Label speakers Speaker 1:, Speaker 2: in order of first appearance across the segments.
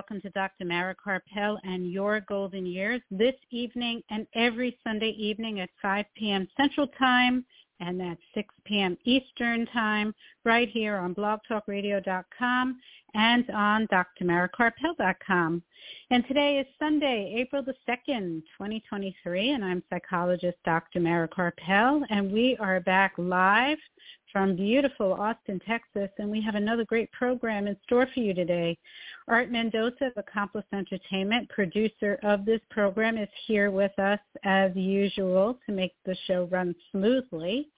Speaker 1: Welcome to Dr. Mara Karpel and Your Golden Years this evening and every Sunday evening at 5 p.m. Central Time and at 6 p.m. Eastern Time right here on blogtalkradio.com and on drmarakarpel.com. And today is Sunday, April the 2nd, 2023, and I'm psychologist Dr. Mara Karpel, and we are back live from beautiful Austin, Texas, and we have another great program in store for you today. Art Mendoza of Accomplice Entertainment, producer of this program, is here with us as usual to make the show run smoothly.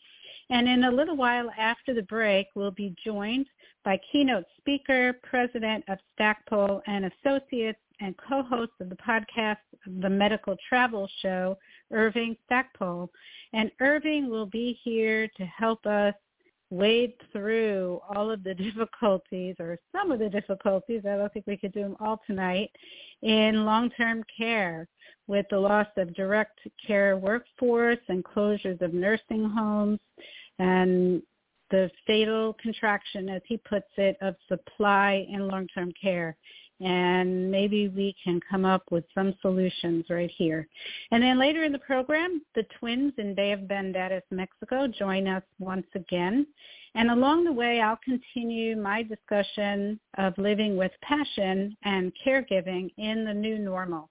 Speaker 1: And in a little while after the break, we'll be joined by keynote speaker, president of Stackpole and Associates, and co-host of the podcast, The Medical Travel Show, Irving Stackpole. And Irving will be here to help us wade through all of the difficulties or some of the difficulties, I don't think we could do them all tonight, in long-term care with the loss of direct care workforce and closures of nursing homes and the fatal contraction, as he puts it, of supply in long-term care. And maybe we can come up with some solutions right here. And then later in the program, the twins in Bay of Banderas, Mexico, join us once again. And along the way, I'll continue my discussion of living with passion and caregiving in the new normal.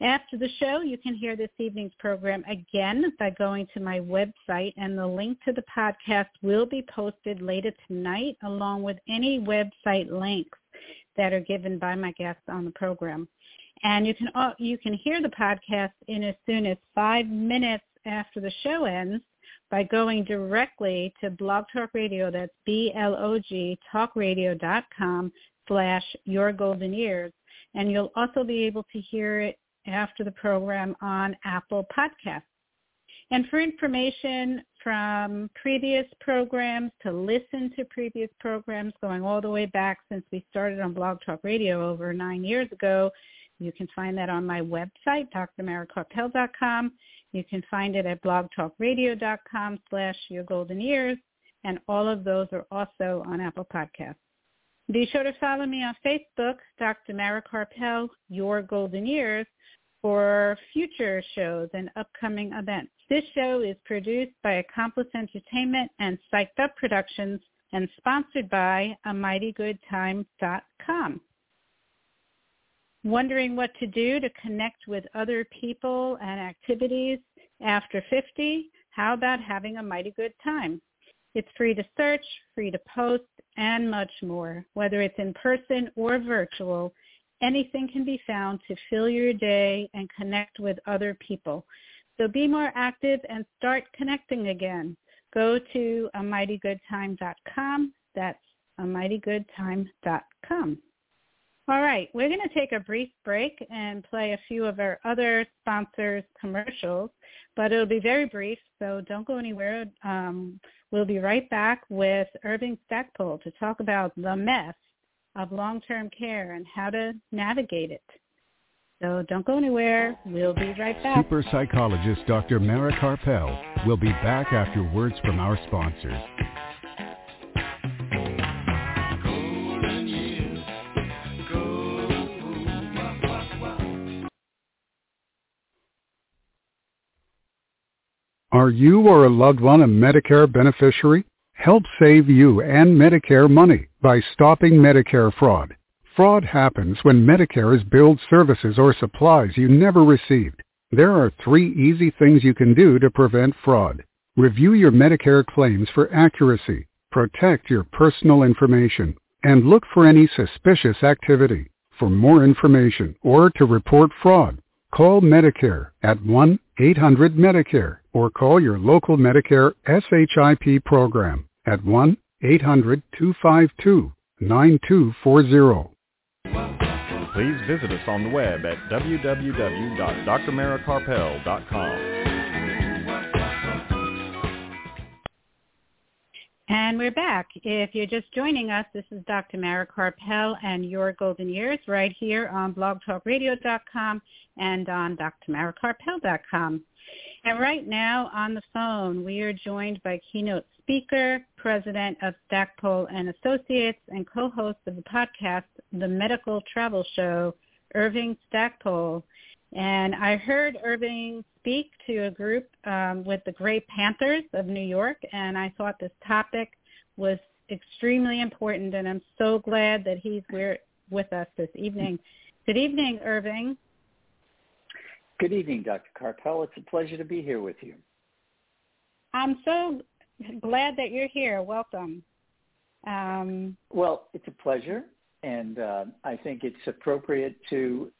Speaker 1: After the show, you can hear this evening's program again by going to my website, and the link to the podcast will be posted later tonight, along with any website links that are given by my guests on the program. And you can you can hear the podcast in as soon as five minutes after the show ends by going directly to Blog Talk Radio. That's B-L-O-G talkradio.com slash Your Golden Years. And you'll also be able to hear it after the program on Apple Podcasts. And for information from previous programs to listen to previous programs going all the way back since we started on Blog Talk Radio over nine years ago, you can find that on my website, drmarakarpel.com. You can find it at blogtalkradio.com slash your golden years. And all of those are also on Apple Podcasts. Be sure to follow me on Facebook, Dr. Mara Karpel, Your Golden Years, for future shows and upcoming events. This show is produced by Accomplice Entertainment and Psyched Up Productions and sponsored by a amightygoodtime.com. Wondering what to do to connect with other people and activities after 50? How about having a mighty good time? It's free to search, free to post, and much more. Whether it's in person or virtual, anything can be found to fill your day and connect with other people. So be more active and start connecting again. Go to amightygoodtime.com. That's amightygoodtime.com. All right, we're going to take a brief break and play a few of our other sponsors' commercials, but it'll be very brief, so don't go anywhere. Um, we'll be right back with Irving Stackpole to talk about the mess of long-term care and how to navigate it. So don't go anywhere. We'll be right back.
Speaker 2: Super psychologist Dr. Mara Karpel will be back after words from our sponsors. Are you or a loved one a Medicare beneficiary? Help save you and Medicare money by stopping Medicare fraud. Fraud happens when Medicare is billed services or supplies you never received. There are three easy things you can do to prevent fraud. Review your Medicare claims for accuracy, protect your personal information, and look for any suspicious activity. For more information or to report fraud, call Medicare at 1-800-MEDICARE or call your local Medicare SHIP program at 1-800-252-9240.
Speaker 3: Please visit us on the web at www.drmarakarpel.com.
Speaker 1: And we're back. If you're just joining us, this is Dr. Mara Karpel and your golden years right here on blogtalkradio.com and on drmarakarpel.com. And right now on the phone, we are joined by keynote speaker, president of Stackpole and Associates, and co-host of the podcast, The Medical Travel Show, Irving Stackpole. And I heard Irving speak to a group um, with the Gray Panthers of New York, and I thought this topic was extremely important, and I'm so glad that he's with us this evening. Good evening, Irving.
Speaker 3: Good evening, Dr. Karpel. It's a pleasure to be here with you.
Speaker 1: I'm so glad that you're here. Welcome. Um,
Speaker 3: well, it's a pleasure, and uh, I think it's appropriate to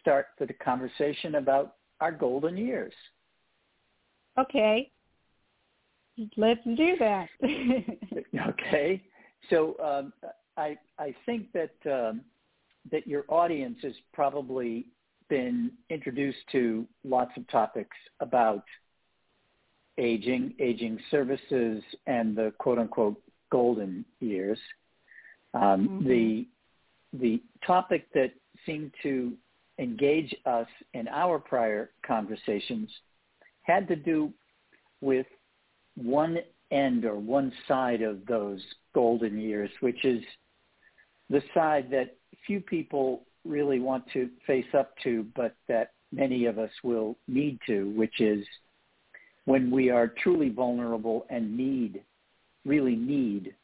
Speaker 3: start the conversation about our golden years.
Speaker 1: Okay. Let's do that.
Speaker 3: okay. So um, I I think that um, that your audience is probably been introduced to lots of topics about aging, aging services, and the quote unquote golden years. Um, mm-hmm. The the topic that seemed to engage us in our prior conversations had to do with one end or one side of those golden years, which is the side that few people really want to face up to, but that many of us will need to, which is when we are truly vulnerable and need, really need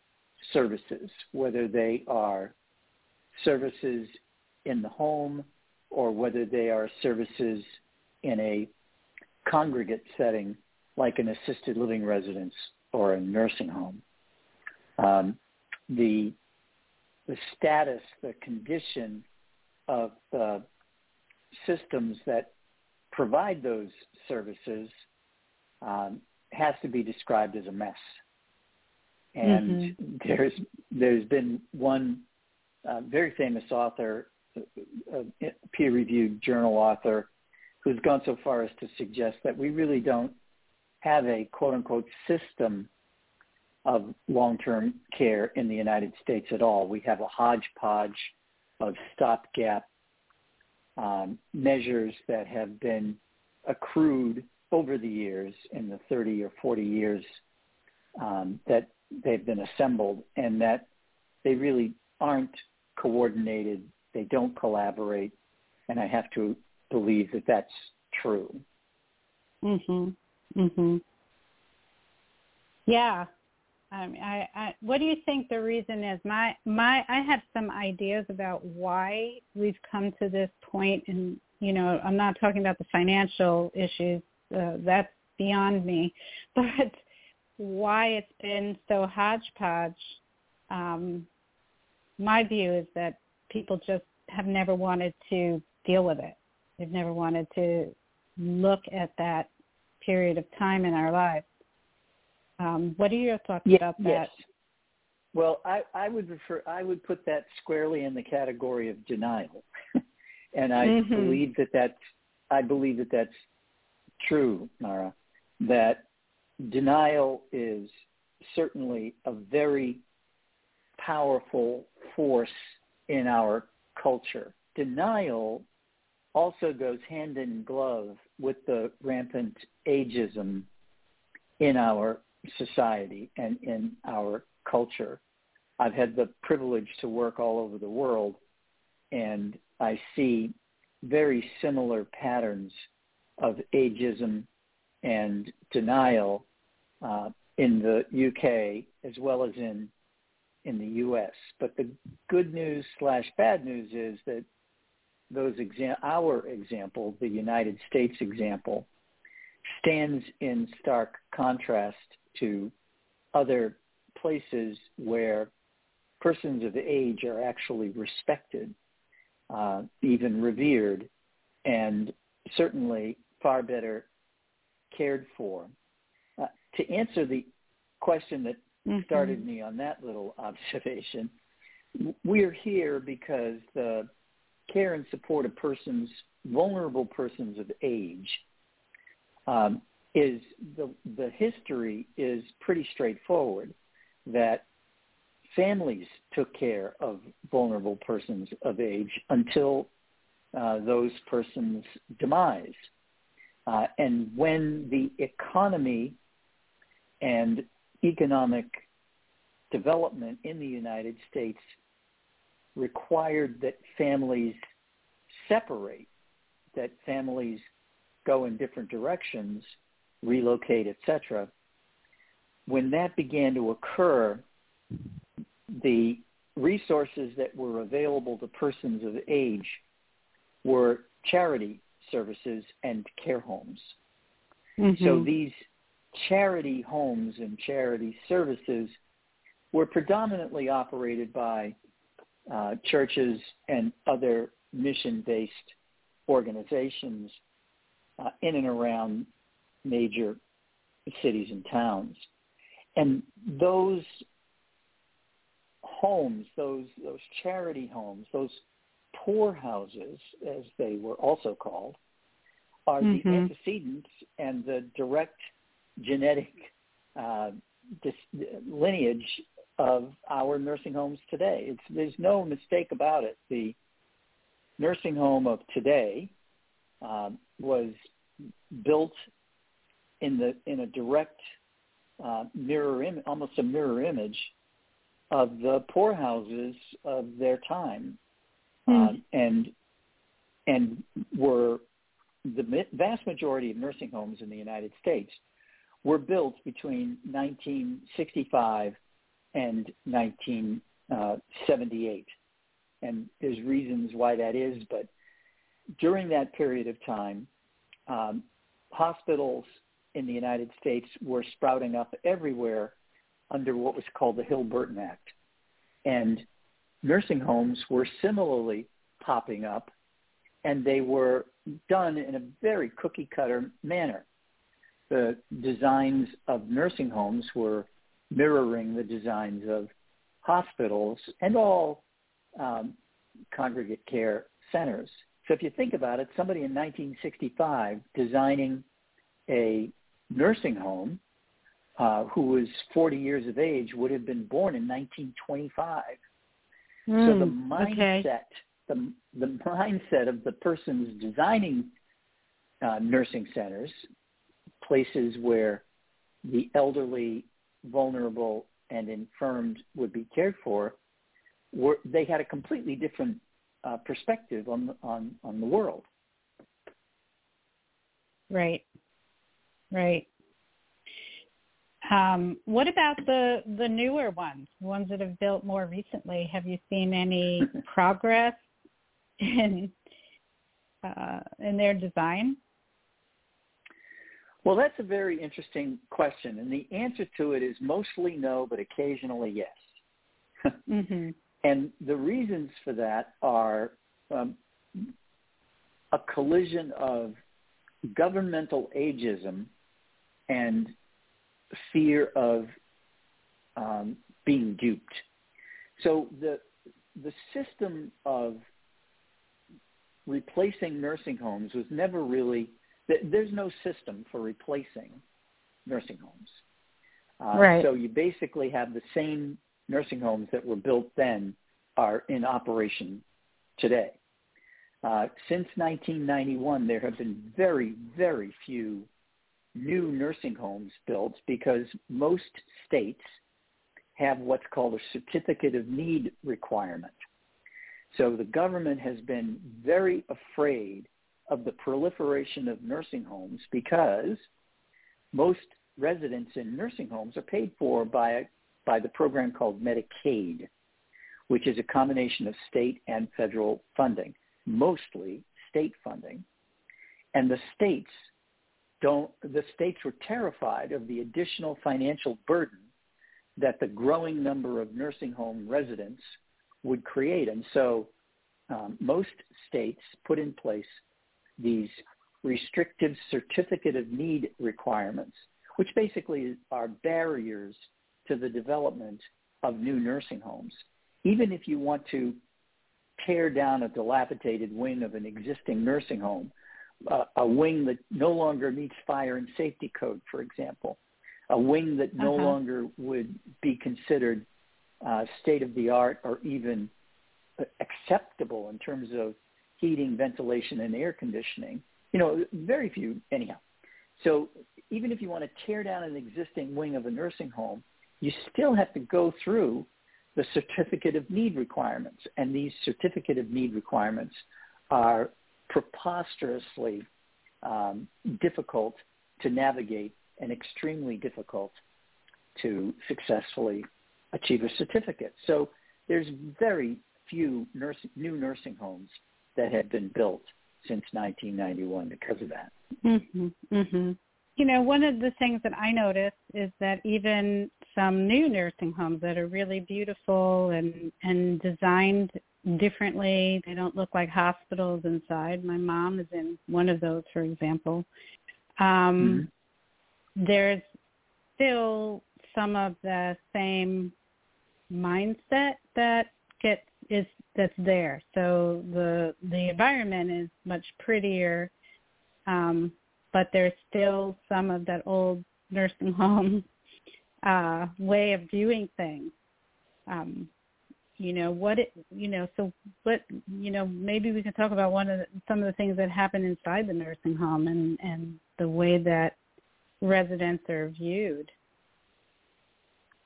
Speaker 3: services, whether they are services in the home, or whether they are services in a congregate setting like an assisted living residence or a nursing home. Um, the, the status, the condition of the systems that provide those services um, has to be described as a mess. And mm-hmm. there's there's been one uh, very famous author a peer-reviewed journal author who's gone so far as to suggest that we really don't have a quote-unquote system of long-term care in the United States at all. We have a hodgepodge of stopgap um, measures that have been accrued over the years in the 30 or 40 years um, that they've been assembled and that they really aren't coordinated they don't collaborate, and I have to believe that that's true.
Speaker 1: Mhm. Mhm. Yeah. I, I, what do you think the reason is? My, my, I have some ideas about why we've come to this point, and you know, I'm not talking about the financial issues. Uh, that's beyond me, but why it's been so hodgepodge. Um, my view is that people just have never wanted to deal with it. They've never wanted to look at that period of time in our lives. Um, what are your thoughts about that?
Speaker 3: Yes. Well, I, I would refer. I would put that squarely in the category of denial, and I mm-hmm. believe that that's. I believe that that's true, Mara. That denial is certainly a very powerful force in our culture. Denial also goes hand in glove with the rampant ageism in our society and in our culture. I've had the privilege to work all over the world and I see very similar patterns of ageism and denial uh, in the UK as well as in in the U.S. But the good news slash bad news is that those exam- our example, the United States example, stands in stark contrast to other places where persons of age are actually respected, uh, even revered, and certainly far better cared for. Uh, to answer the question that mm-hmm. started me on that little observation. We're here because the care and support of persons, vulnerable persons of age, um, is the the history is pretty straightforward. that families took care of vulnerable persons of age until uh, those persons' demise. Uh, and when the economy and economic development in the United States required that families separate, that families go in different directions, relocate, etc. When that began to occur, the resources that were available to persons of age were charity services and care homes. Mm-hmm. So these charity homes and charity services were predominantly operated by uh, churches and other mission-based organizations uh, in and around major cities and towns. And those homes, those those charity homes, those poor houses, as they were also called, are mm-hmm. the antecedents and the direct genetic uh, dis- lineage of our nursing homes today. It's, there's no mistake about it. The nursing home of today um, was built in the in a direct uh, mirror Im- almost a mirror image of the poorhouses of their time, mm. and and were the vast majority of nursing homes in the United States were built between 1965 and 1978. And there's reasons why that is, but during that period of time, um, hospitals in the United States were sprouting up everywhere under what was called the Hill-Burton Act. And nursing homes were similarly popping up, and they were done in a very cookie-cutter manner. The designs of nursing homes were mirroring the designs of hospitals and all um, congregate care centers. So if you think about it, somebody in 1965 designing a nursing home uh, who was 40 years of age would have been born in 1925. Mm, so the hmm, mindset, okay. the, the mindset of the persons designing uh, nursing centers, places where the elderly, vulnerable, and infirmed would be cared for, were they had a completely different uh, perspective on on on the world.
Speaker 1: Right. Right. Um, what about the the newer ones, the ones that have built more recently? Have you seen any progress in uh, in their design?
Speaker 3: Well, that's a very interesting question, and the answer to it is mostly no, but occasionally yes. mm-hmm. And the reasons for that are um, a collision of governmental ageism and fear of um, being duped. So the the system of replacing nursing homes was never really there's no system for replacing nursing homes.
Speaker 1: Uh, right.
Speaker 3: So you basically have the same nursing homes that were built then are in operation today. Uh, since 1991, there have been very, very few new nursing homes built because most states have what's called a certificate of need requirement. So the government has been very afraid of the proliferation of nursing homes because most residents in nursing homes are paid for by, by the program called Medicaid, which is a combination of state and federal funding, mostly state funding. And the states don't, the states were terrified of the additional financial burden that the growing number of nursing home residents would create. And so um, most states put in place these restrictive certificate of need requirements, which basically are barriers to the development of new nursing homes. Even if you want to tear down a dilapidated wing of an existing nursing home, uh, a wing that no longer meets fire and safety code, for example, a wing that no
Speaker 1: Uh-huh.
Speaker 3: longer would be considered uh, state of the art or even acceptable in terms of heating, ventilation, and air conditioning. You know, very few anyhow. So even if you want to tear down an existing wing of a nursing home, you still have to go through the certificate of need requirements. And these certificate of need requirements are preposterously um, difficult to navigate and extremely difficult to successfully achieve a certificate. So there's very few nursing, new nursing homes that have been built since 1991 because of that.
Speaker 1: Mhm. Mhm. You know, one of the things that I noticed is that even some new nursing homes that are really beautiful and and designed differently, they don't look like hospitals inside. My mom is in one of those, for example. Um, mm-hmm. There's still some of the same mindset that gets is that's there. So the the environment is much prettier, um, but there's still some of that old nursing home uh, way of doing things. Um, you know what it you know so what you know maybe we can talk about one of the, some of the things that happen inside the nursing home and and the way that residents are viewed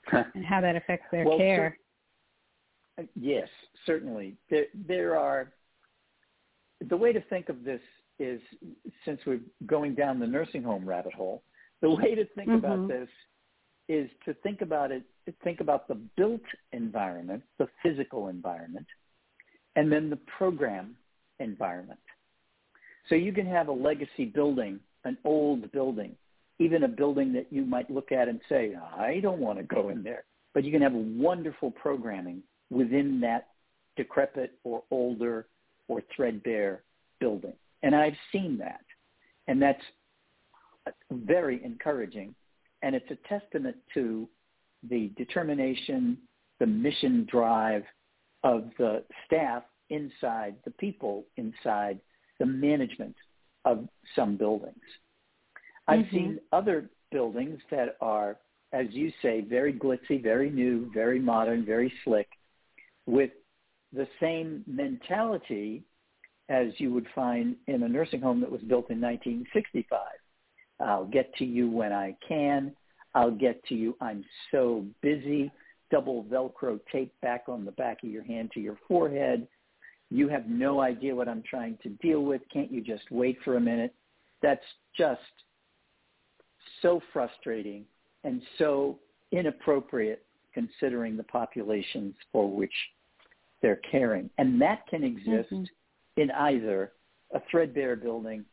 Speaker 1: and how that affects their
Speaker 3: well,
Speaker 1: care.
Speaker 3: So, yes, certainly. There, there are. The way to think of this is, since we're going down the nursing home rabbit hole, the way to think
Speaker 1: mm-hmm.
Speaker 3: about this is to think about it. Think about the built environment, the physical environment, and then the program environment. So you can have a legacy building, an old building, even a building that you might look at and say, I don't want to go in there. But you can have wonderful programming within that decrepit or older or threadbare building. And I've seen that. And that's very encouraging. And it's a testament to the determination, the mission drive of the staff inside, the people inside, the management of some buildings. I've mm-hmm. seen other buildings that are, as you say, very glitzy, very new, very modern, very slick, with the same mentality as you would find in a nursing home that was built in 1965. I'll get to you when I can. I'll get to you. I'm so busy. Double Velcro tape back on the back of your hand to your forehead. You have no idea what I'm trying to deal with. Can't you just wait for a minute? That's just so frustrating and so inappropriate considering the populations for which they're caring. And that can exist mm-hmm. in either a threadbare building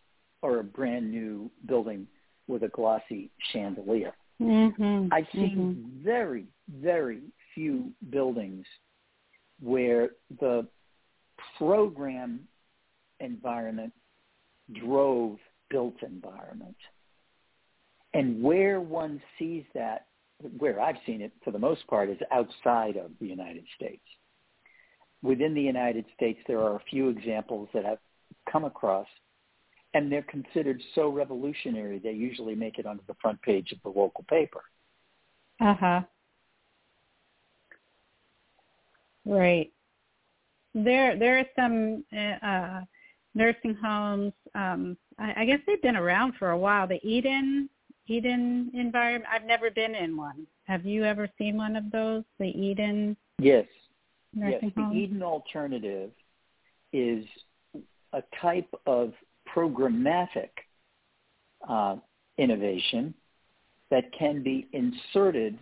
Speaker 3: or a brand new building with a glossy chandelier.
Speaker 1: Mm-hmm.
Speaker 3: I've seen
Speaker 1: mm-hmm.
Speaker 3: very, very few buildings where the program environment drove built environment. And where one sees that, where I've seen it for the most part, is outside of the United States. Within the United States, there are a few examples that I've come across, and they're considered so revolutionary they usually make it onto the front page of the local paper.
Speaker 1: Uh huh. Right. There, there are some uh, nursing homes. Um, I, I guess they've been around for a while. The Eden Eden environment? I've never been in one. Have you ever seen one of those? The Eden?
Speaker 3: Yes.
Speaker 1: Nursing
Speaker 3: yes.
Speaker 1: Home?
Speaker 3: The Eden alternative is a type of programmatic uh, innovation that can be inserted,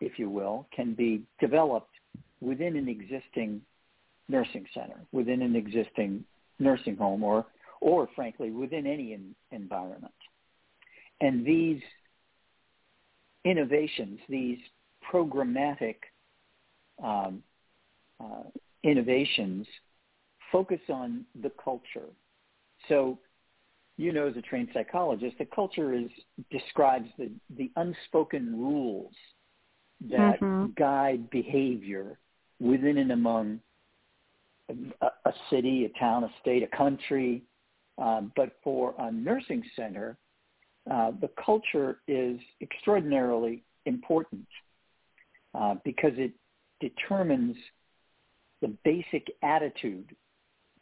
Speaker 3: if you will, can be developed within an existing nursing center, within an existing nursing home, or, or frankly, within any in, environment. And these innovations, these programmatic um, uh, innovations focus on the culture. So, you know, as a trained psychologist, the culture is describes the, the unspoken rules that
Speaker 1: mm-hmm.
Speaker 3: guide behavior within and among a, a, city, a town, a state, a country. Um, but for a nursing center, uh, the culture is extraordinarily important uh, because it determines the basic attitude,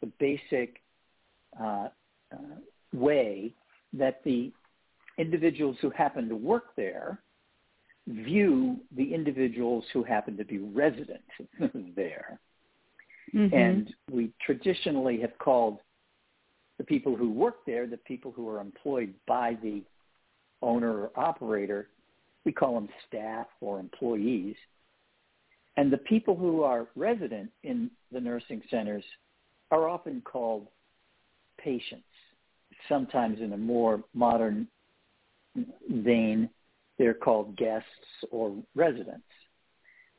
Speaker 3: the basic uh, uh, way that the individuals who happen to work there view the individuals who happen to be resident there. Mm-hmm. And we traditionally have called the people who work there the people who are employed by the owner or operator. We call them staff or employees. And the people who are resident in the nursing centers are often called patients, sometimes in a more modern vein, they're called guests or residents,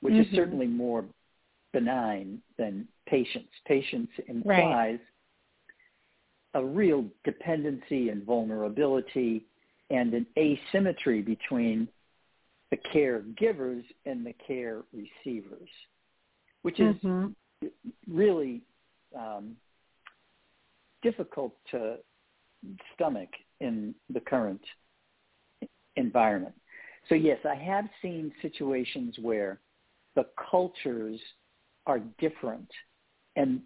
Speaker 3: which mm-hmm. is certainly more benign than patients. Patients implies right. a real dependency and vulnerability and an asymmetry between the caregivers and the care receivers, which is mm-hmm. really um, difficult to stomach in the current environment. So yes, I have seen situations where the cultures are different and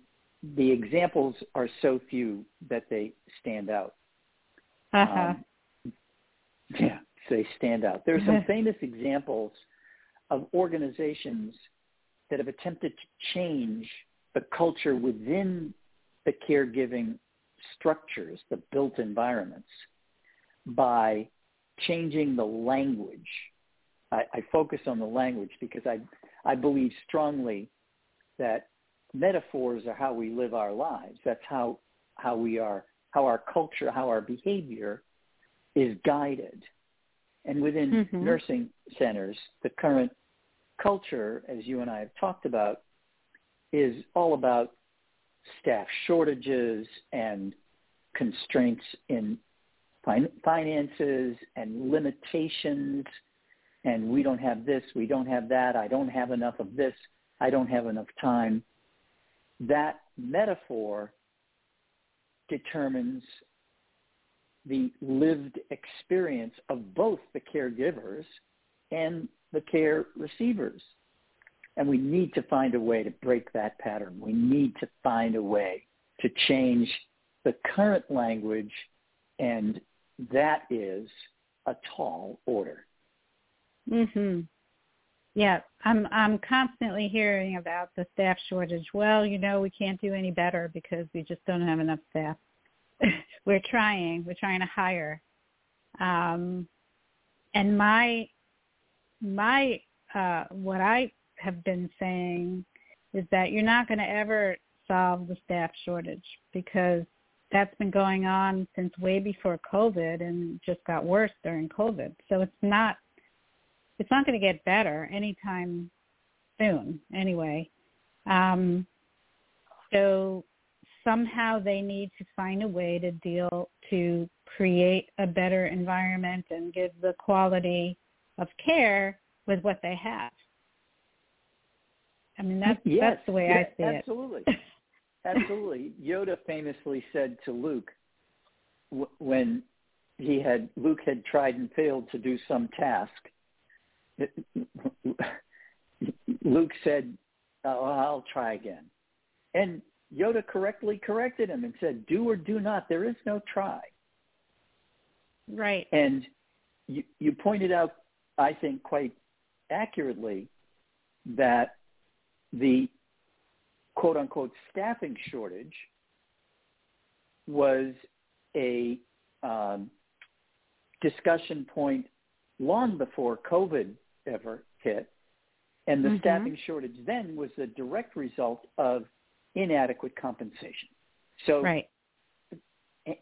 Speaker 3: the examples are so few that they stand out.
Speaker 1: Uh-huh. Um,
Speaker 3: yeah, they stand out. There are some famous examples of organizations that have attempted to change the culture within the caregiving structures, the built environments, by changing the language. I, I focus on the language because I, I believe strongly that metaphors are how we live our lives. That's how, how we are, how our culture, how our behavior is guided. And within mm-hmm. nursing centers, the current culture, as you and I have talked about, is all about staff shortages and constraints in fin- finances and limitations and we don't have this, we don't have that, I don't have enough of this, I don't have enough time. That metaphor determines the lived experience of both the caregivers and the care receivers. And we need to find a way to break that pattern. We need to find a way to change the current language and that is a tall order.
Speaker 1: Mhm. Yeah, I'm I'm constantly hearing about the staff shortage. Well, you know, we can't do any better because we just don't have enough staff. we're trying. We're trying to hire. Um and my my uh what I have been saying is that you're not going to ever solve the staff shortage because that's been going on since way before COVID and just got worse during COVID. So it's not it's not going to get better anytime soon anyway. Um, so somehow they need to find a way to deal to create a better environment and give the quality of care with what they have. I mean that's
Speaker 3: yes,
Speaker 1: that's the way
Speaker 3: yes,
Speaker 1: I see
Speaker 3: absolutely. it. Absolutely. Yoda famously said to Luke when he had Luke had tried and failed to do some task. Luke said, oh, "I'll try again," and Yoda correctly corrected him and said, "Do or do not. There is no try."
Speaker 1: Right.
Speaker 3: And you, you pointed out, I think, quite accurately that the quote unquote staffing shortage was a um, discussion point long before COVID ever hit. And the mm-hmm. staffing shortage then was the direct result of inadequate compensation. So,
Speaker 1: right.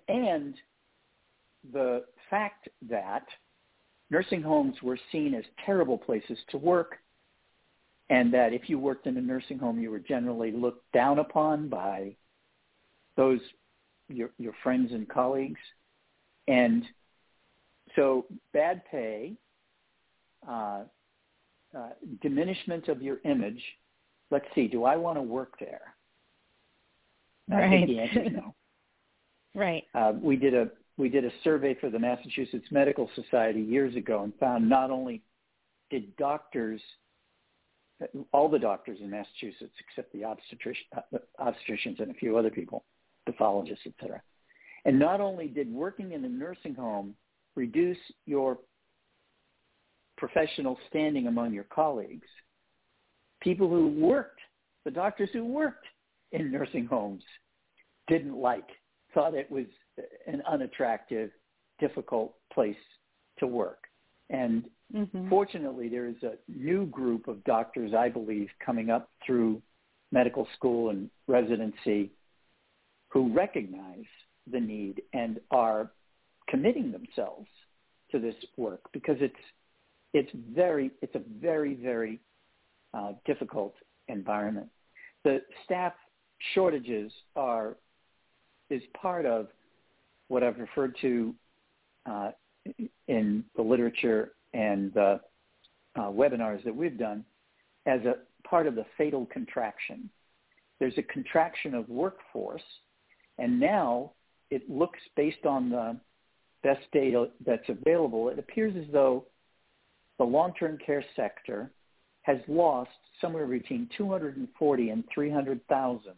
Speaker 3: and the fact that nursing homes were seen as terrible places to work and that if you worked in a nursing home, you were generally looked down upon by those your your friends and colleagues, and so bad pay, uh, uh, diminishment of your image. Let's see, do I want to work there?
Speaker 1: Right.
Speaker 3: I think the answer is no.
Speaker 1: right.
Speaker 3: Uh, we did a we did a survey for the Massachusetts Medical Society years ago and found not only did doctors, all the doctors in Massachusetts except the uh, obstetricians and a few other people, pathologists, et cetera, and not only did working in a nursing home reduce your professional standing among your colleagues, people who worked, the doctors who worked in nursing homes didn't like, thought it was an unattractive, difficult place to work. And mm-hmm. fortunately, there is a new group of doctors, I believe, coming up through medical school and residency who recognize the need and are committing themselves to this work because it's it's very it's a very very uh, difficult environment. The staff shortages are is part of what I've referred to uh, in the literature and the uh, webinars that we've done as a part of the fatal contraction. There's a contraction of workforce, and now it looks based on the best data that's available, it appears as though the long-term care sector has lost somewhere between 240 and 300,000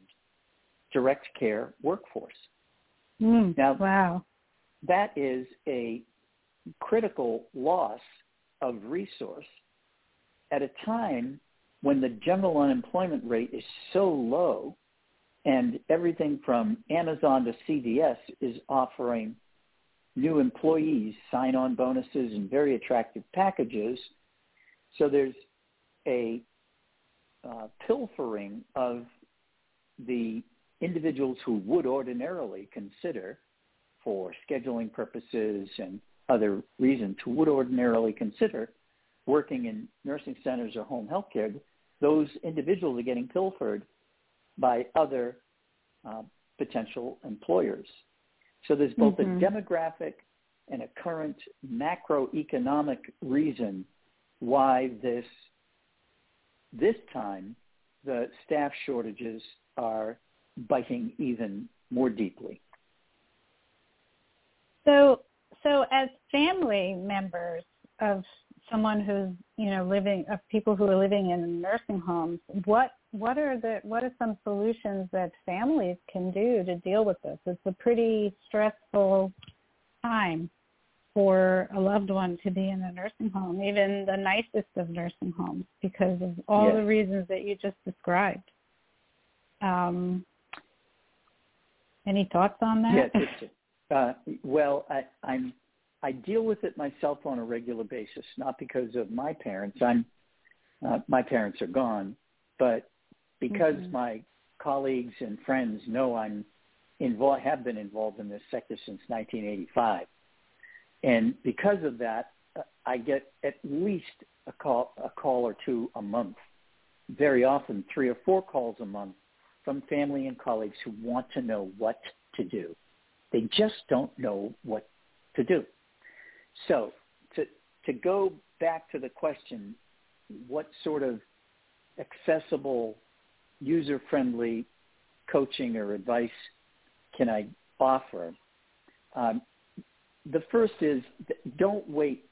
Speaker 3: direct care workforce.
Speaker 1: Mm, now, wow.
Speaker 3: that is a critical loss of resource at a time when the general unemployment rate is so low and everything from Amazon to CVS is offering new employees sign-on bonuses and very attractive packages. So there's a uh, pilfering of the individuals who would ordinarily consider for scheduling purposes and other reasons who would ordinarily consider working in nursing centers or home health care, those individuals are getting pilfered by other uh, potential employers. So there's both mm-hmm. a demographic and a current macroeconomic reason why this this time the staff shortages are biting even more deeply.
Speaker 1: So, so as family members of someone who's you know living of people who are living in nursing homes, what what are the what are some solutions that families can do to deal with this? It's a pretty stressful time for a loved one to be in a nursing home, even the nicest of nursing homes, because of all yes. the reasons that you just described. Um, any thoughts on that?
Speaker 3: Yes. Uh, well, I, I'm I deal with it myself on a regular basis, not because of my parents. I'm uh, my parents are gone, but because mm-hmm. my colleagues and friends know I'm involved, have been involved in this sector since 1985, and because of that, uh, I get at least a call a call or two a month, very often three or four calls a month from family and colleagues who want to know what to do. They just don't know what to do. So to, to go back to the question, what sort of accessible, user-friendly coaching or advice can I offer? Um, the first is don't wait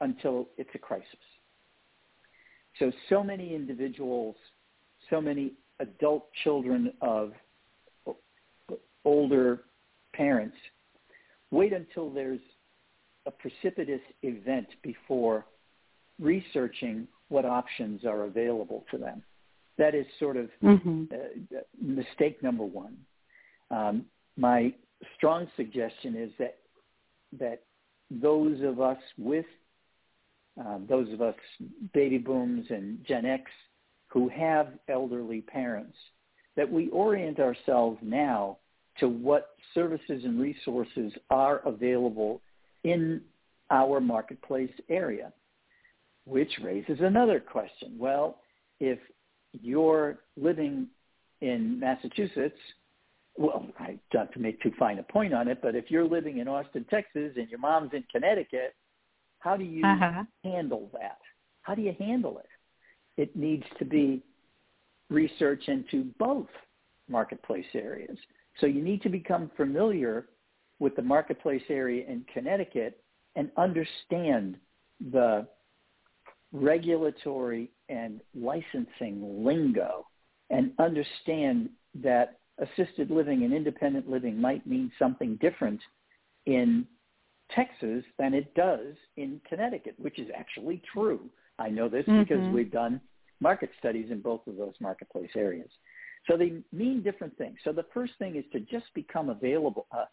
Speaker 3: until it's a crisis. So, so many individuals, so many adult children of older parents wait until there's a precipitous event before researching what options are available to them. That is sort of mm-hmm. uh, mistake number one. Um, my strong suggestion is that that those of us with um, those of us baby booms and Gen X who have elderly parents, that we orient ourselves now to what services and resources are available in our marketplace area, which raises another question. Well, if you're living in Massachusetts, well, I don't to make too fine a point on it, but if you're living in Austin, Texas, and your mom's in Connecticut, how do you uh-huh. handle that? How do you handle it? it needs to be research into both marketplace areas. So you need to become familiar with the marketplace area in Connecticut and understand the regulatory and licensing lingo and understand that assisted living and independent living might mean something different in Texas than it does in Connecticut, which is actually true. I know this mm-hmm. because we've done market studies in both of those marketplace areas. So they mean different things. So the first thing is to just become available, uh,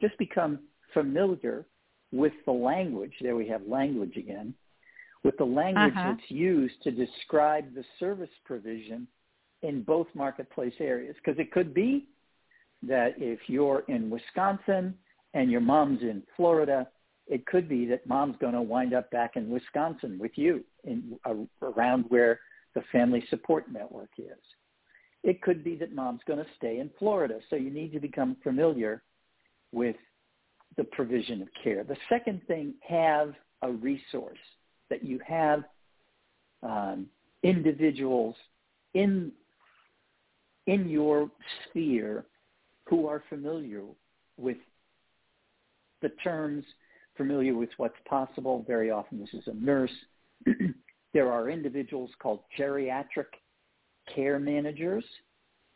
Speaker 3: just become familiar with the language. There we have language again. With the language uh-huh. that's used to describe the service provision in both marketplace areas. Because it could be that if you're in Wisconsin and your mom's in Florida, it could be that mom's going to wind up back in Wisconsin with you in, uh, around where the family support network is. It could be that mom's going to stay in Florida. So you need to become familiar with the provision of care. The second thing, have a resource that you have um, individuals in in your sphere who are familiar with the terms, familiar with what's possible. Very often this is a nurse. there are individuals called geriatric care managers.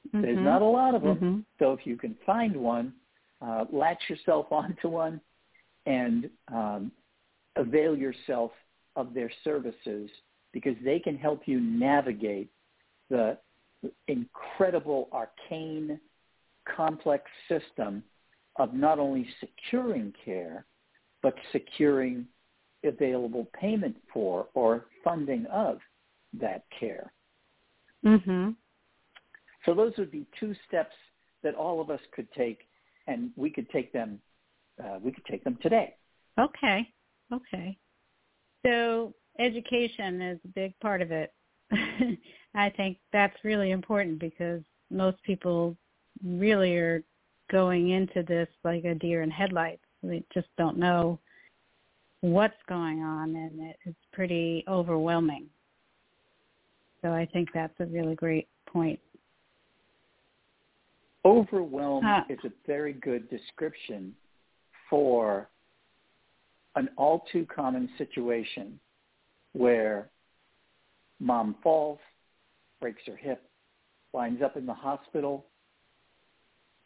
Speaker 3: Mm-hmm. There's not a lot of them. Mm-hmm. So if you can find one, uh, latch yourself onto one and um, avail yourself of their services because they can help you navigate the incredible arcane complex system of not only securing care, but securing available payment for or funding of that care.
Speaker 1: Mm-hmm.
Speaker 3: So those would be two steps that all of us could take, and we could take them. Uh, we could take them today.
Speaker 1: Okay. Okay. So education is a big part of it. I think that's really important because most people really are going into this like a deer in headlights. They just don't know what's going on and it's pretty overwhelming. So I think that's a really great point.
Speaker 3: Overwhelmed huh. is a very good description for an all too common situation where mom falls, breaks her hip, winds up in the hospital.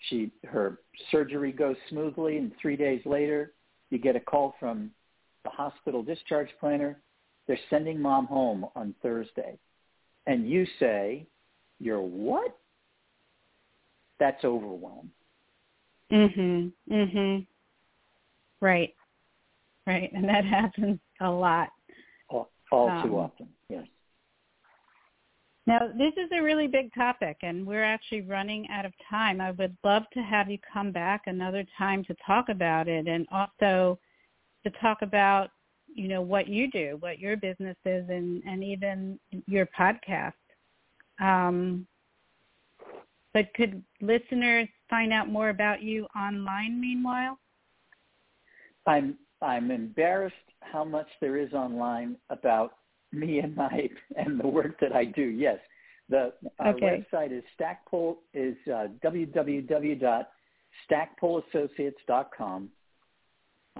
Speaker 3: She her surgery goes smoothly and 3 days later you get a call from the hospital discharge planner. They're sending mom home on Thursday. And you say, "You're what?" That's overwhelm.
Speaker 1: Mhm. Mhm. Right. Right. And that happens a lot.
Speaker 3: All, all um, too often. Yes.
Speaker 1: Now, this is a really big topic, and we're actually running out of time. I would love to have you come back another time to talk about it, and also to talk about, you know, what you do, what your business is, and, and even your podcast. Um, but could listeners find out more about you online? Meanwhile,
Speaker 3: I'm I'm embarrassed how much there is online about me and my and the work that I do. Yes, the our okay. website is Stackpole is uh, www.stackpoleassociates.com.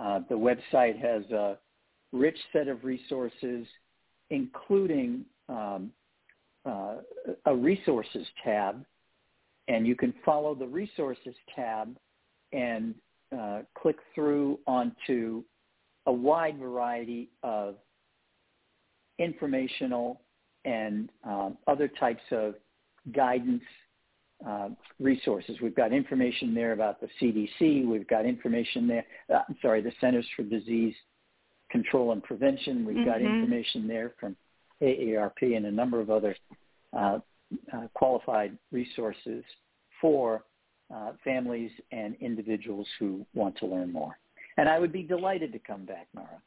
Speaker 3: Uh, the website has a rich set of resources, including um, uh, a resources tab, and you can follow the resources tab and uh, click through onto a wide variety of informational and um, other types of guidance uh, resources. We've got information there about the CDC. We've got information there. Uh, I'm sorry, the Centers for Disease Control and Prevention. We've mm-hmm. got information there from AARP and a number of other uh, uh, qualified resources for uh, families and individuals who want to learn more. And I would be delighted to come back, Mara.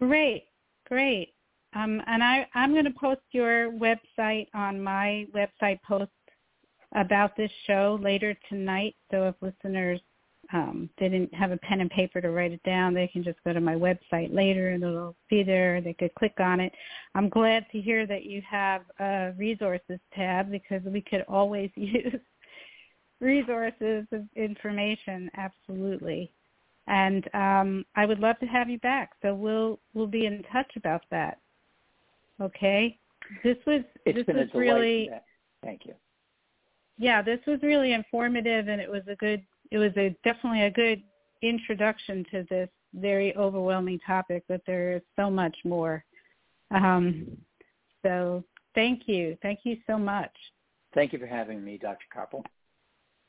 Speaker 1: Great, great. Um, and I, I'm going to post your website on my website post about this show later tonight. So if listeners um, they didn't have a pen and paper to write it down, they can just go to my website later and it'll be there. They could click on it. I'm glad to hear that you have a resources tab because we could always use resources of information. Absolutely. and um, I would love to have you back. So we'll we'll be in touch about that. Okay. This was
Speaker 3: it's
Speaker 1: this was really
Speaker 3: thank you.
Speaker 1: Yeah, this was really informative, and it was a good. It was a definitely a good introduction to this very overwhelming topic. But there is so much more. Um, so thank you, thank you so much.
Speaker 3: Thank you for having me, Dr. Karpel.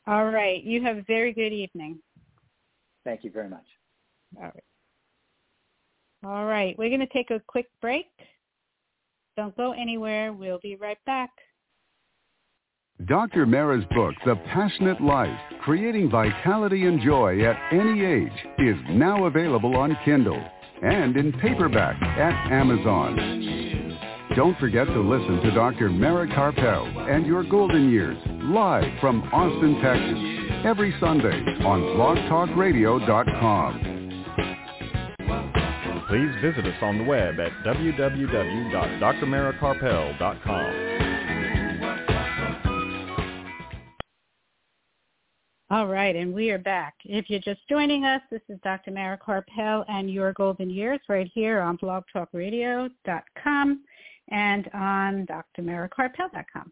Speaker 1: All right. You have a very good evening.
Speaker 3: Thank you very much.
Speaker 1: All right. All right. We're going to take a quick break. Don't go anywhere. We'll be right back.
Speaker 2: Dr. Mara's book, The Passionate Life, Creating Vitality and Joy at Any Age, is now available on Kindle and in paperback at Amazon. Don't forget to listen to Dr. Mara Karpel and Your Golden Years live from Austin, Texas, every Sunday on blogtalkradio.com.
Speaker 4: Please visit us on the web at www.drmarakarpel.com.
Speaker 1: All right, and we are back. If you're just joining us, this is Dr. Mara Karpel and Your Golden Years right here on blogtalkradio.com and on drmarakarpel.com.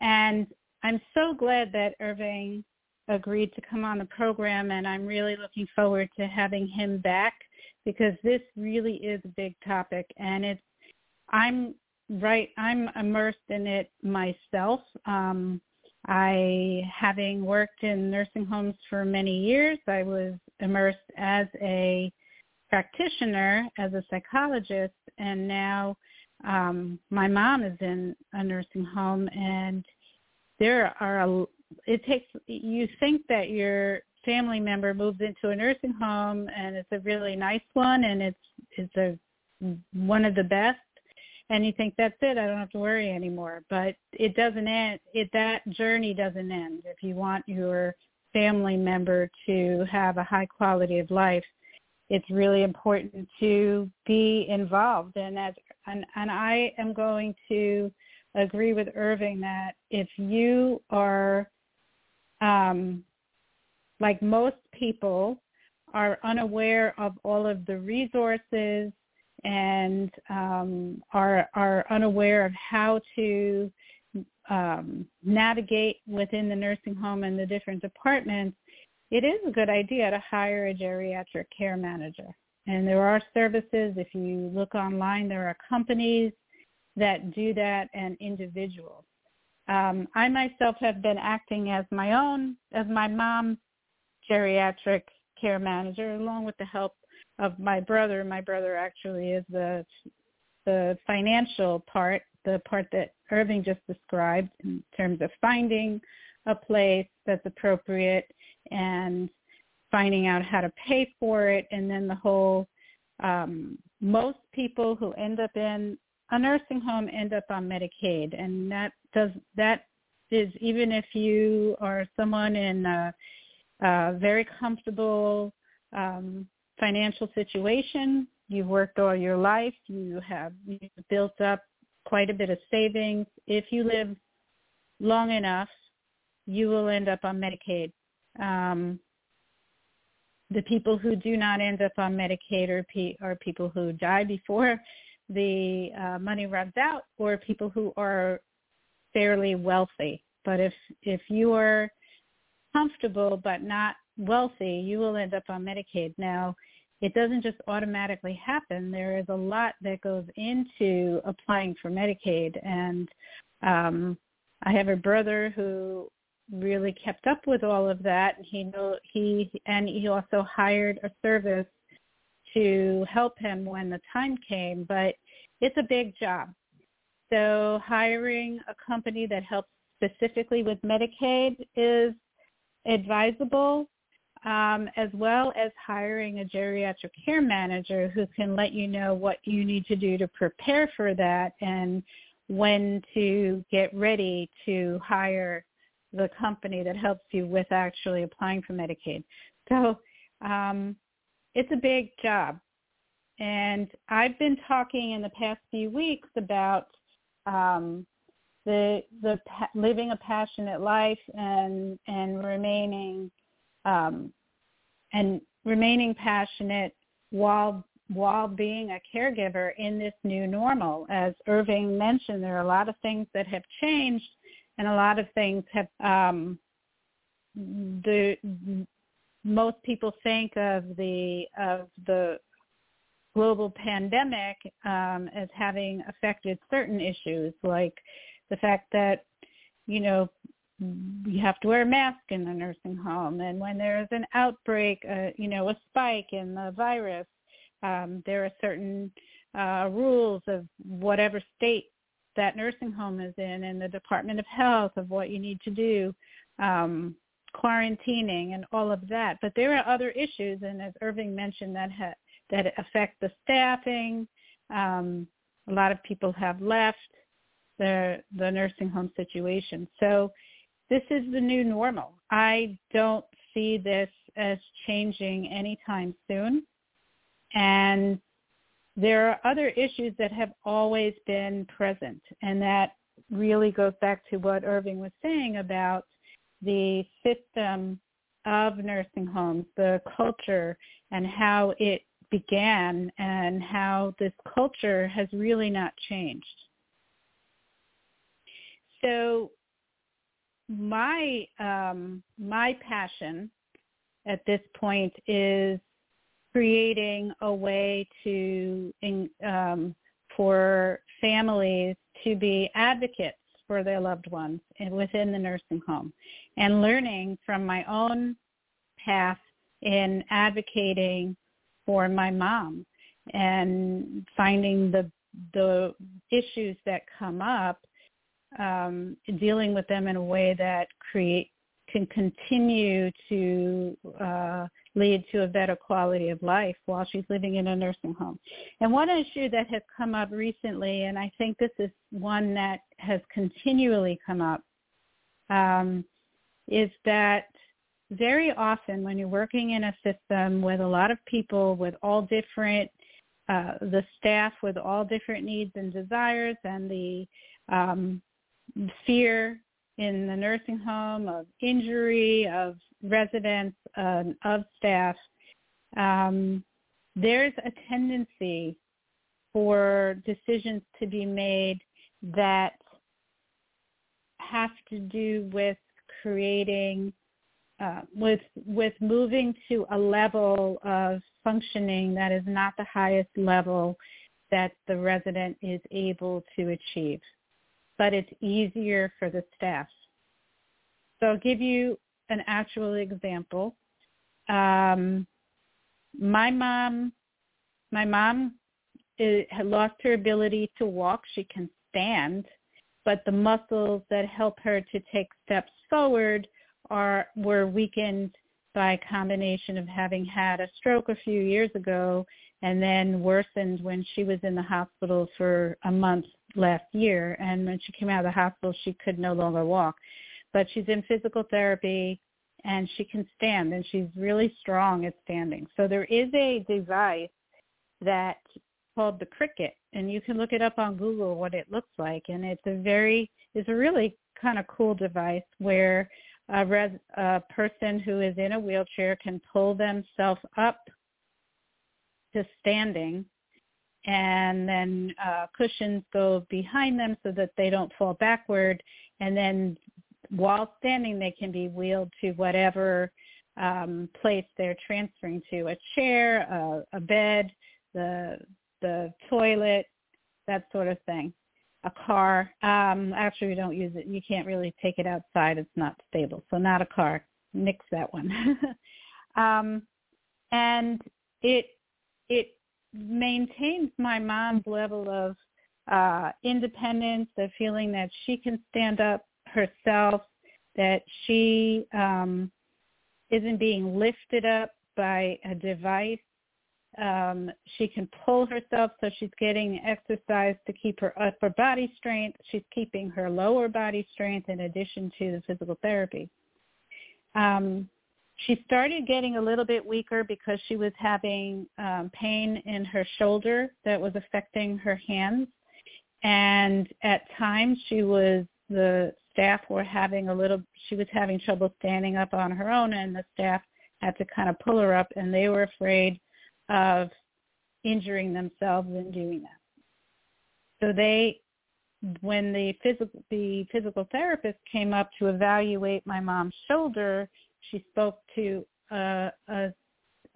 Speaker 1: And I'm so glad that Irving agreed to come on the program, and I'm really looking forward to having him back because this really is a big topic, and it's I'm right. I'm immersed in it myself. Um, I, having worked in nursing homes for many years, I was immersed as a practitioner, as a psychologist, and now um my mom is in a nursing home and there are a it takes you think that your family member moves into a nursing home and it's a really nice one and it's it's a one of the best and you think that's it i don't have to worry anymore. But it doesn't end it that journey doesn't end. If you want your family member to have a high quality of life it's really important to be involved. And as and, and I am going to agree with Irving that if you are um, like most people are unaware of all of the resources and um, are are unaware of how to um, navigate within the nursing home and the different departments, it is a good idea to hire a geriatric care manager. And there are services, if you look online, there are companies that do that and individuals. Um, I myself have been acting as my own, as my mom's geriatric care manager, along with the help of my brother. My brother actually is the the financial part, the part that Irving just described in terms of finding a place that's appropriate and finding out how to pay for it, and then the whole um, most people who end up in a nursing home end up on Medicaid, and that does that is even if you are someone in a, a very comfortable um, financial situation, you've worked all your life, you have built up quite a bit of savings. If you live long enough, you will end up on Medicaid. Um, the people who do not end up on Medicaid are, pe- are people who die before the uh, money runs out or people who are fairly wealthy. But if if you are comfortable but not wealthy, you will end up on Medicaid. Now, it doesn't just automatically happen. There is a lot that goes into applying for Medicaid, and um, I have a brother who really kept up with all of that. He know he and he also hired a service to help him when the time came, but it's a big job. So hiring a company that helps specifically with Medicaid is advisable, um, as well as hiring a geriatric care manager who can let you know what you need to do to prepare for that and when to get ready to hire the company that helps you with actually applying for Medicaid. So um, it's a big job. And I've been talking in the past few weeks about um, the the living a passionate life and and remaining um, and remaining passionate while while being a caregiver in this new normal. As Irving mentioned, there are a lot of things that have changed and a lot of things have um, the most people think of the of the global pandemic um, as having affected certain issues like the fact that you know you have to wear a mask in the nursing home. And when there's an outbreak uh, you know a spike in the virus um, there are certain uh, rules of whatever state that nursing home is in and the department of health of what you need to do um, quarantining and all of that. But there are other issues and as irving mentioned that ha- that affect the staffing. Um, a lot of people have left the the nursing home situation. So this is the new normal. I don't see this as changing anytime soon. And there are other issues that have always been present, and that really goes back to what Irving was saying about the system of nursing homes, the culture, and how it began, and how this culture has really not changed. So my um, my passion at this point is creating a way to in, um, for families to be advocates for their loved ones within the nursing home and learning from my own path in advocating for my mom and finding the the issues that come up um, dealing with them in a way that create can continue to uh, lead to a better quality of life while she's living in a nursing home. And one issue that has come up recently, and I think this is one that has continually come up, um, is that very often when you're working in a system with a lot of people with all different, uh, the staff with all different needs and desires and the um, fear in the nursing home of injury of residents um, of staff. Um, there's a tendency for decisions to be made that have to do with creating uh, with with moving to a level of functioning that is not the highest level that the resident is able to achieve but it's easier for the staff. So I'll give you an actual example. Um, my mom, my mom is, had lost her ability to walk. She can stand, but the muscles that help her to take steps forward are were weakened by a combination of having had a stroke a few years ago and then worsened when she was in the hospital for a month last year. And when she came out of the hospital, she could no longer walk. But she's in physical therapy and she can stand and she's really strong at standing. So there is a device that called the Cricket and you can look it up on Google what it looks like and it's a very it's a really kind of cool device where a, res, a person who is in a wheelchair can pull themselves up to standing and then uh, cushions go behind them so that they don't fall backward. And then while standing, they can be wheeled to whatever um, place they're transferring to, a chair, a, a bed, the the toilet, that sort of thing, a car. Um, actually, we don't use it. You can't really take it outside. It's not stable. So not a car. Nix that one. um, and it it maintains my mom's level of uh, independence, the feeling that she can stand up herself, that she um, isn't being lifted up by a device. Um, she can pull herself, so she's getting exercise to keep her upper body strength. She's keeping her lower body strength in addition to the physical therapy. Um, she started getting a little bit weaker because she was having um, pain in her shoulder that was affecting her hands. And at times she was, the staff were having a little, she was having trouble standing up on her own and the staff had to kind of pull her up, and they were afraid of injuring themselves in doing that. So they, when the physical the physical therapist came up to evaluate my mom's shoulder, she spoke to a, a,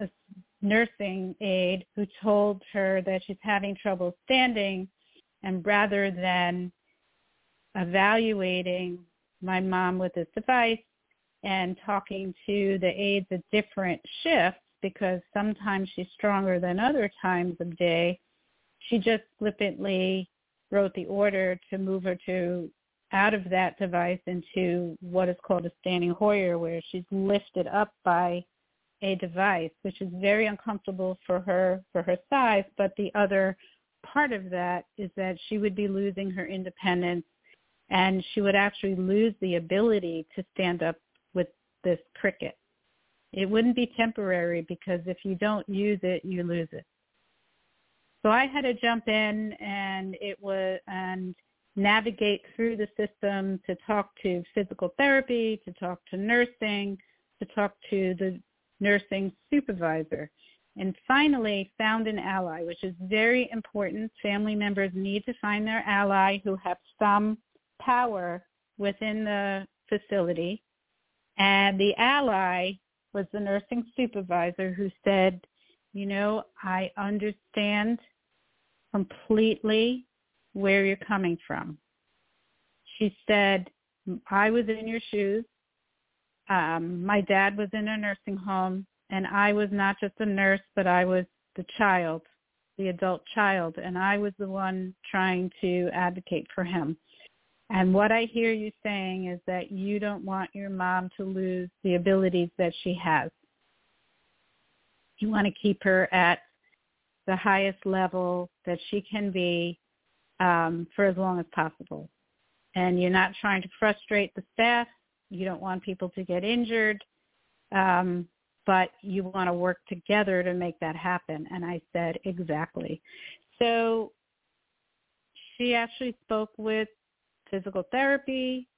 Speaker 1: a nursing aide who told her that she's having trouble standing, and rather than evaluating my mom with this device and talking to the aides at different shifts because sometimes she's stronger than other times of day, she just flippantly wrote the order to move her to out of that device into what is called a standing Hoyer where she's lifted up by a device, which is very uncomfortable for her for her size, but the other part of that is that she would be losing her independence and she would actually lose the ability to stand up with this cricket. It wouldn't be temporary because if you don't use it, you lose it. So I had to jump in and it was and navigate through the system to talk to physical therapy, to talk to nursing, to talk to the nursing supervisor. And finally, found an ally, which is very important. Family members need to find their ally who have some power within the facility. And the ally was the nursing supervisor who said, you know, I understand completely where you're coming from. She said, I was in your shoes. Um, my dad was in a nursing home, and I was not just a nurse, but I was the child, the adult child, and I was the one trying to advocate for him. And what I hear you saying is that you don't want your mom to lose the abilities that she has. You want to keep her at the highest level that she can be um, for as long as possible. And you're not trying to frustrate the staff. You don't want people to get injured, um, but you want to work together to make that happen. And I said, exactly. So she actually spoke with physical therapy.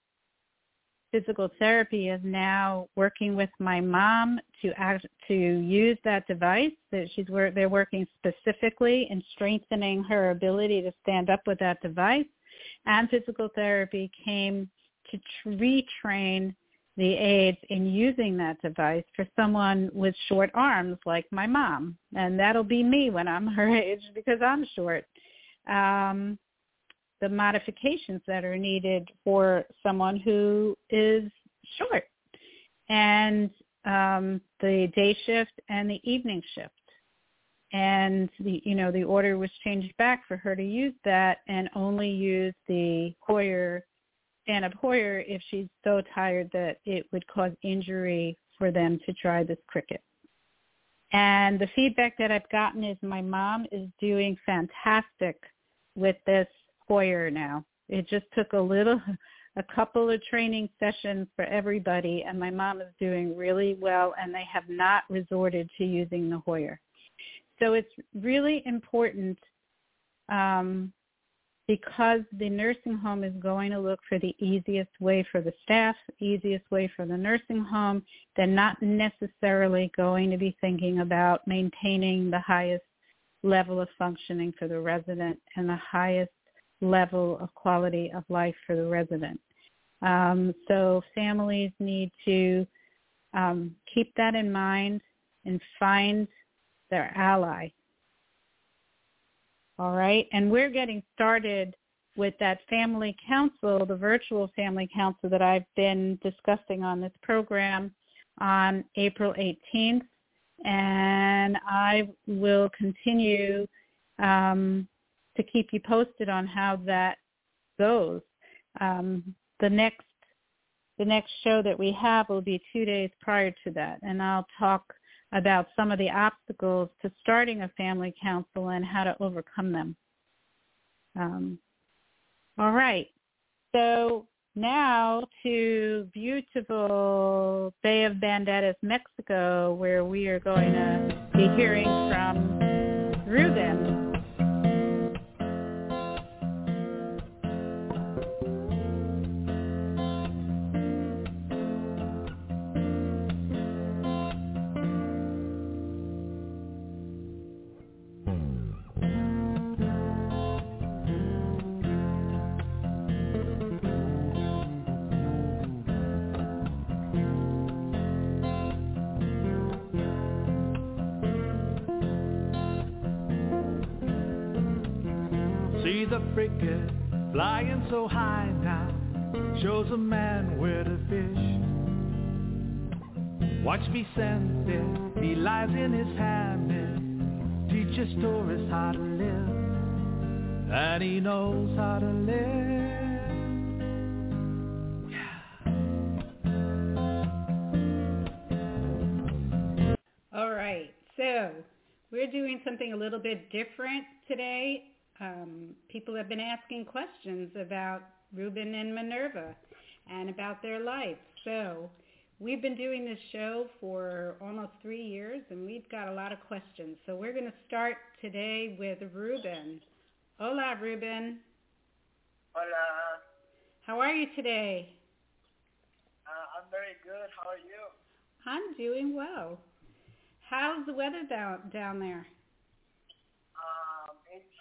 Speaker 1: Physical therapy is now working with my mom to act, to use that device. That she's they're working specifically in strengthening her ability to stand up with that device. And physical therapy came to retrain the aides in using that device for someone with short arms like my mom. And that'll be me when I'm her age because I'm short. Um, the modifications that are needed for someone who is short and um, the day shift and the evening shift. And the you know the order was changed back for her to use that and only use the Hoyer stand up Hoyer if she's so tired that it would cause injury for them to try this cricket. And the feedback that I've gotten is my mom is doing fantastic with this Hoyer now. It just took a little, a couple of training sessions for everybody, and my mom is doing really well, and they have not resorted to using the Hoyer. So it's really important um, because the nursing home is going to look for the easiest way for the staff, easiest way for the nursing home. They're not necessarily going to be thinking about maintaining the highest level of functioning for the resident and the highest level of quality of life for the resident. Um, so families need to um, keep that in mind and find their ally. All right, and we're getting started with that family council, the virtual family council that I've been discussing on this program on April 18th. And I will continue um, to keep you posted on how that goes. Um, the next the next show that we have will be two days prior to that, and I'll talk about some of the obstacles to starting a family council and how to overcome them. Um, all right, so now to beautiful Bay of Banderas, Mexico, where we are going to be hearing from Ruben.
Speaker 5: a frigate flying so high now shows a man where to fish. Watch Vicente, he lies in his hammock, teaches tourists how to live, and he knows how to live.
Speaker 1: All right, so we're doing something a little bit different today. Um, people have been asking questions about Ruben and Minerva and about their life. So we've been doing this show for almost three years and we've got a lot of questions. So we're going to start today with Ruben. Hola, Ruben.
Speaker 6: Hola.
Speaker 1: How are you today?
Speaker 6: Uh, I'm very good. How are you?
Speaker 1: I'm doing well. How's the weather down down there?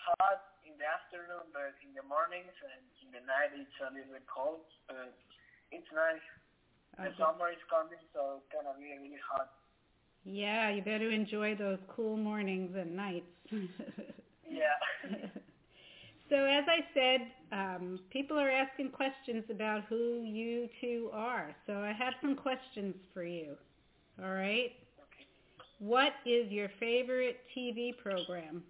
Speaker 6: Hot in the afternoon, but in the mornings and in the night it's a little bit cold. But it's nice. The summer is coming, so it's gonna be really hot.
Speaker 1: Yeah, you better enjoy those cool mornings and nights.
Speaker 6: Yeah.
Speaker 1: so as I said, um, people are asking questions about who you two are. So I have some questions for you. All right.
Speaker 6: okay.
Speaker 1: What is your favorite TV program?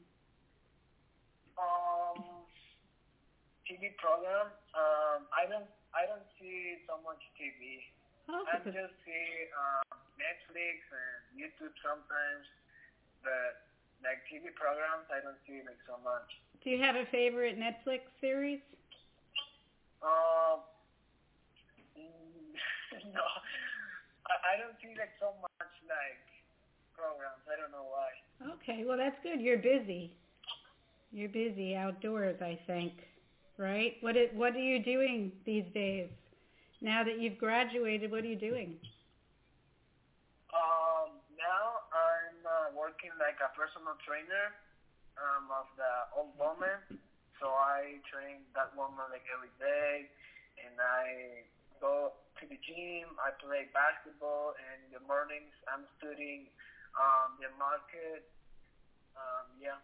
Speaker 6: Um, TV program. Um, I don't. I don't see so much TV.
Speaker 1: Oh,
Speaker 6: I just see um, Netflix and YouTube sometimes, but like TV programs, I don't see like so much.
Speaker 1: do you have a favorite Netflix series?
Speaker 6: Um, no, I, I don't see like so much like programs. I don't know why.
Speaker 1: Okay, well that's good. You're busy. You're busy outdoors, I think. Right? What is, what are you doing these days? Now that you've graduated, what are you doing?
Speaker 6: Um, now I'm uh, working like a personal trainer um, of the old woman. So I train that woman like every day, and I go to the gym. I play basketball, and in the mornings I'm studying um, the market. Um, yeah,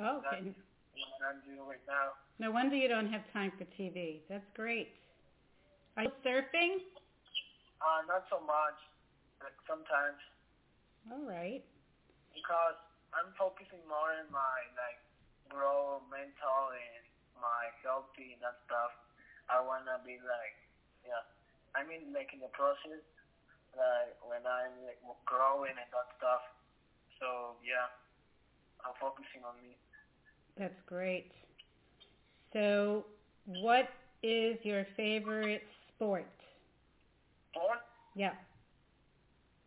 Speaker 1: Oh, okay.
Speaker 6: that's what I'm doing right now.
Speaker 1: No wonder you don't have time for TV. That's great. Are you surfing?
Speaker 6: Uh, not so much, like sometimes.
Speaker 1: All right.
Speaker 6: because I'm focusing more on my like grow mental and my healthy and that stuff. I wanna be like yeah. I mean like in the process like when I'm like growing and that stuff. So yeah. I'm focusing on me.
Speaker 1: That's great. So, what is your favorite sport?
Speaker 6: Sport,
Speaker 1: Yeah.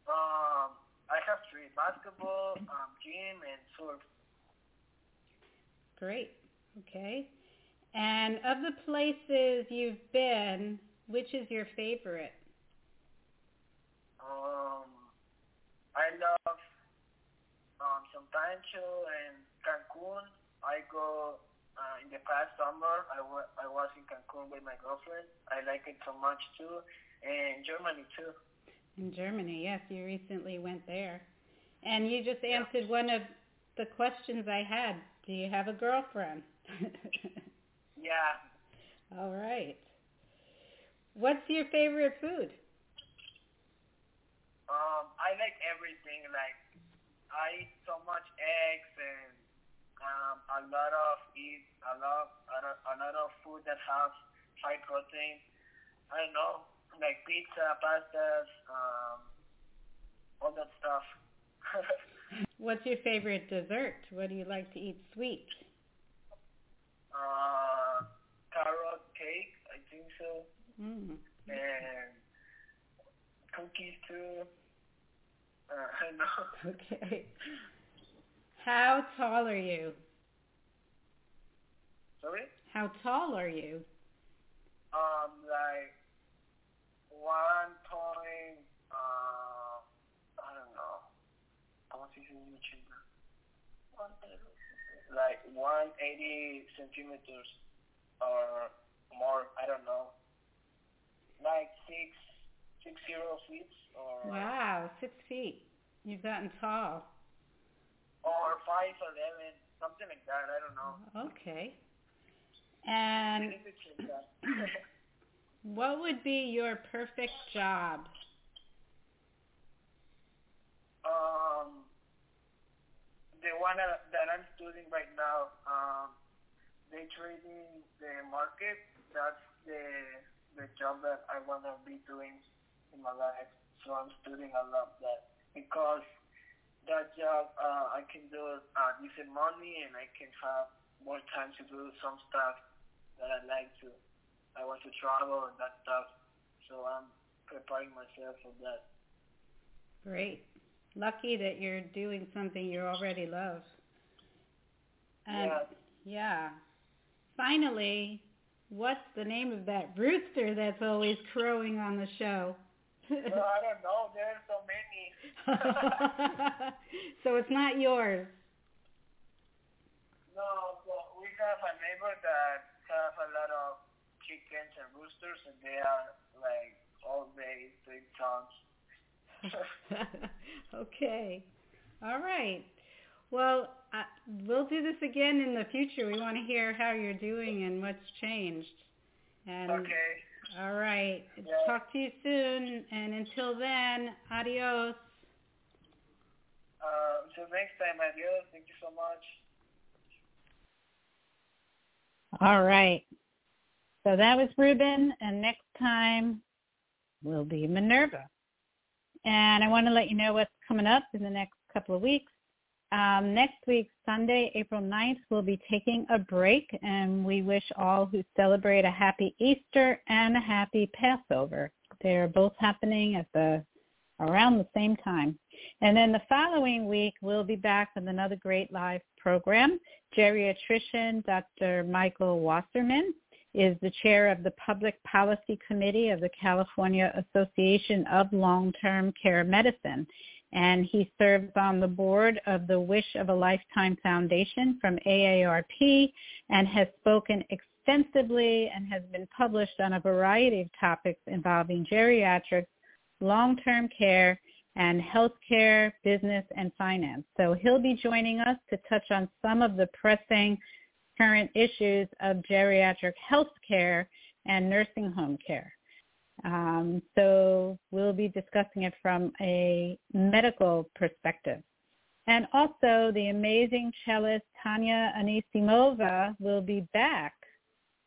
Speaker 6: um I have three basketball, um, gym and surf.
Speaker 1: Great. Okay. And of the places you've been, which is your favorite?
Speaker 6: Um I love um San Pancho and Cancun. I go uh, in the past summer. I wa- I was in Cancun with my girlfriend. I like it so much too, and Germany too.
Speaker 1: In Germany, yes, you recently went there. And you just answered one of the questions I had. Do you have a girlfriend?
Speaker 6: Yeah.
Speaker 1: All right. What's your favorite food?
Speaker 6: Um, I like everything. Like I eat so much eggs and um, a lot of eat a lot a lot, a lot of food that has high protein. I don't know, like pizza, pastas, um, all that stuff.
Speaker 1: What's your favorite dessert? What do you like to eat sweet?
Speaker 6: uh, carrot cake, I think so,
Speaker 1: Mm.
Speaker 6: and cookies too. Uh, I don't know.
Speaker 1: Okay. How tall are you?
Speaker 6: Sorry.
Speaker 1: How tall are you?
Speaker 6: Um, like one point. Uh, I don't know. ¿Cómo se dice? Like 180 centimeters or more. I don't know. Like six, six zero feet or
Speaker 1: Wow, six feet. You've gotten tall.
Speaker 6: Or five eleven, something like that. I don't know.
Speaker 1: Okay. And what would be your perfect job?
Speaker 6: Um, the one that, that I'm studying right now, um, day trading the market. That's the the job that I want to be doing in my life. So I'm studying a lot that because that job uh, I can do uh, decent money and I can have more time to do some stuff that I like to. I want to travel and that stuff. So I'm preparing myself for that.
Speaker 1: Great. Lucky that you're doing something you already love. And
Speaker 6: yeah.
Speaker 1: yeah. Finally, what's the name of that rooster that's always crowing on the show?
Speaker 6: well, I don't know. There are so many.
Speaker 1: so it's not yours.
Speaker 6: No, but we have a neighbor that have a lot of chickens and roosters, and they are like all day three times.
Speaker 1: okay. All right. Well, uh, we'll do this again in the future. We want to hear how you're doing and what's changed. And
Speaker 6: okay.
Speaker 1: All right.
Speaker 6: Yeah.
Speaker 1: Talk to you soon. And until then, adios.
Speaker 6: Uh, until next time, adios. Thank you so much.
Speaker 1: All right. So that was Ruben, and next time will be Minerva. And I want to let you know what's coming up in the next couple of weeks. Um, next week, Sunday, April 9th, we'll be taking a break, and we wish all who celebrate a happy Easter and a happy Passover. They are both happening at the around the same time. And then the following week, we'll be back with another great live program. Geriatrician Dr. Michael Wasserman is the chair of the Public Policy Committee of the California Association of Long-Term Care Medicine. And he serves on the board of the Wish of a Lifetime Foundation from AARP and has spoken extensively and has been published on a variety of topics involving geriatrics, long-term care, and healthcare, business, and finance. So he'll be joining us to touch on some of the pressing current issues of geriatric healthcare and nursing home care. Um, so we'll be discussing it from a medical perspective. And also the amazing cellist Tanya Anisimova will be back.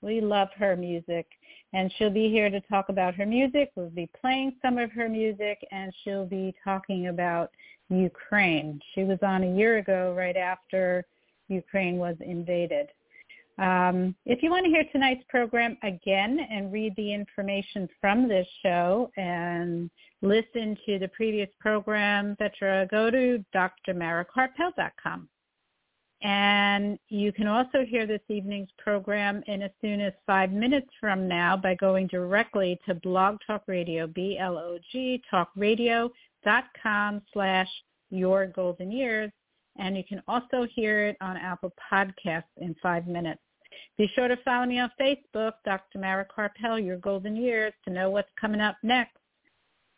Speaker 1: We love her music and she'll be here to talk about her music. We'll be playing some of her music and she'll be talking about Ukraine. She was on a year ago right after Ukraine was invaded. Um, if you want to hear tonight's program again and read the information from this show and listen to the previous program, etc., go to drmarakarpel.com. And you can also hear this evening's program in as soon as five minutes from now by going directly to Blog Talk Radio, B-L-O-G, talkradio.com slash your golden years. And you can also hear it on Apple Podcasts in five minutes. Be sure to follow me on Facebook, Dr. Mara Karpel, Your Golden Years, to know what's coming up next.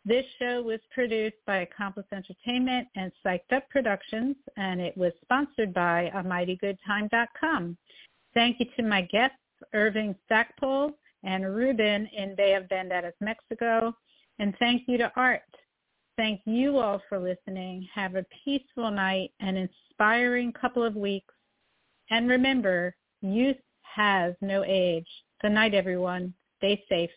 Speaker 1: This show was produced by Accomplice Entertainment and Psyched Up Productions, and it was sponsored by AmightyGoodTime.com. Thank you to my guests, Irving Stackpole and Ruben in Bay of Banderas, Mexico. And thank you to Art. Thank you all for listening. Have a peaceful night and inspiring couple of weeks. And remember, youth has no age. Good night, everyone. Stay safe.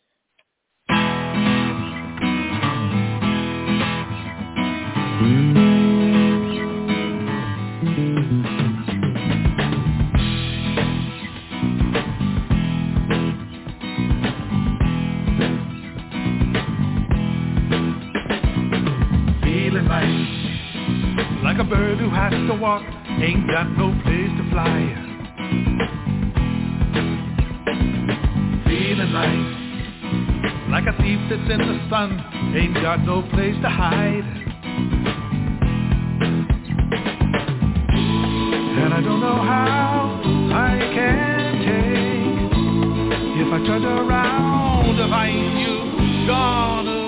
Speaker 5: Bird who has to walk, ain't got no place to fly. Feeling like, like a thief that's in the sun, ain't got no place to hide. And I don't know how I can take if I turned around to find you gone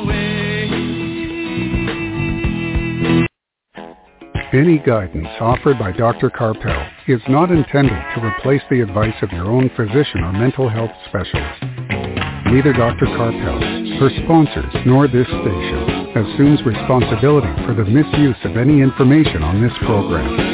Speaker 2: Any guidance offered by Dr. Karpel is not intended to replace the advice of your own physician or mental health specialist. Neither Dr. Karpel, her sponsors, nor this station assumes responsibility for the misuse of any information on this program.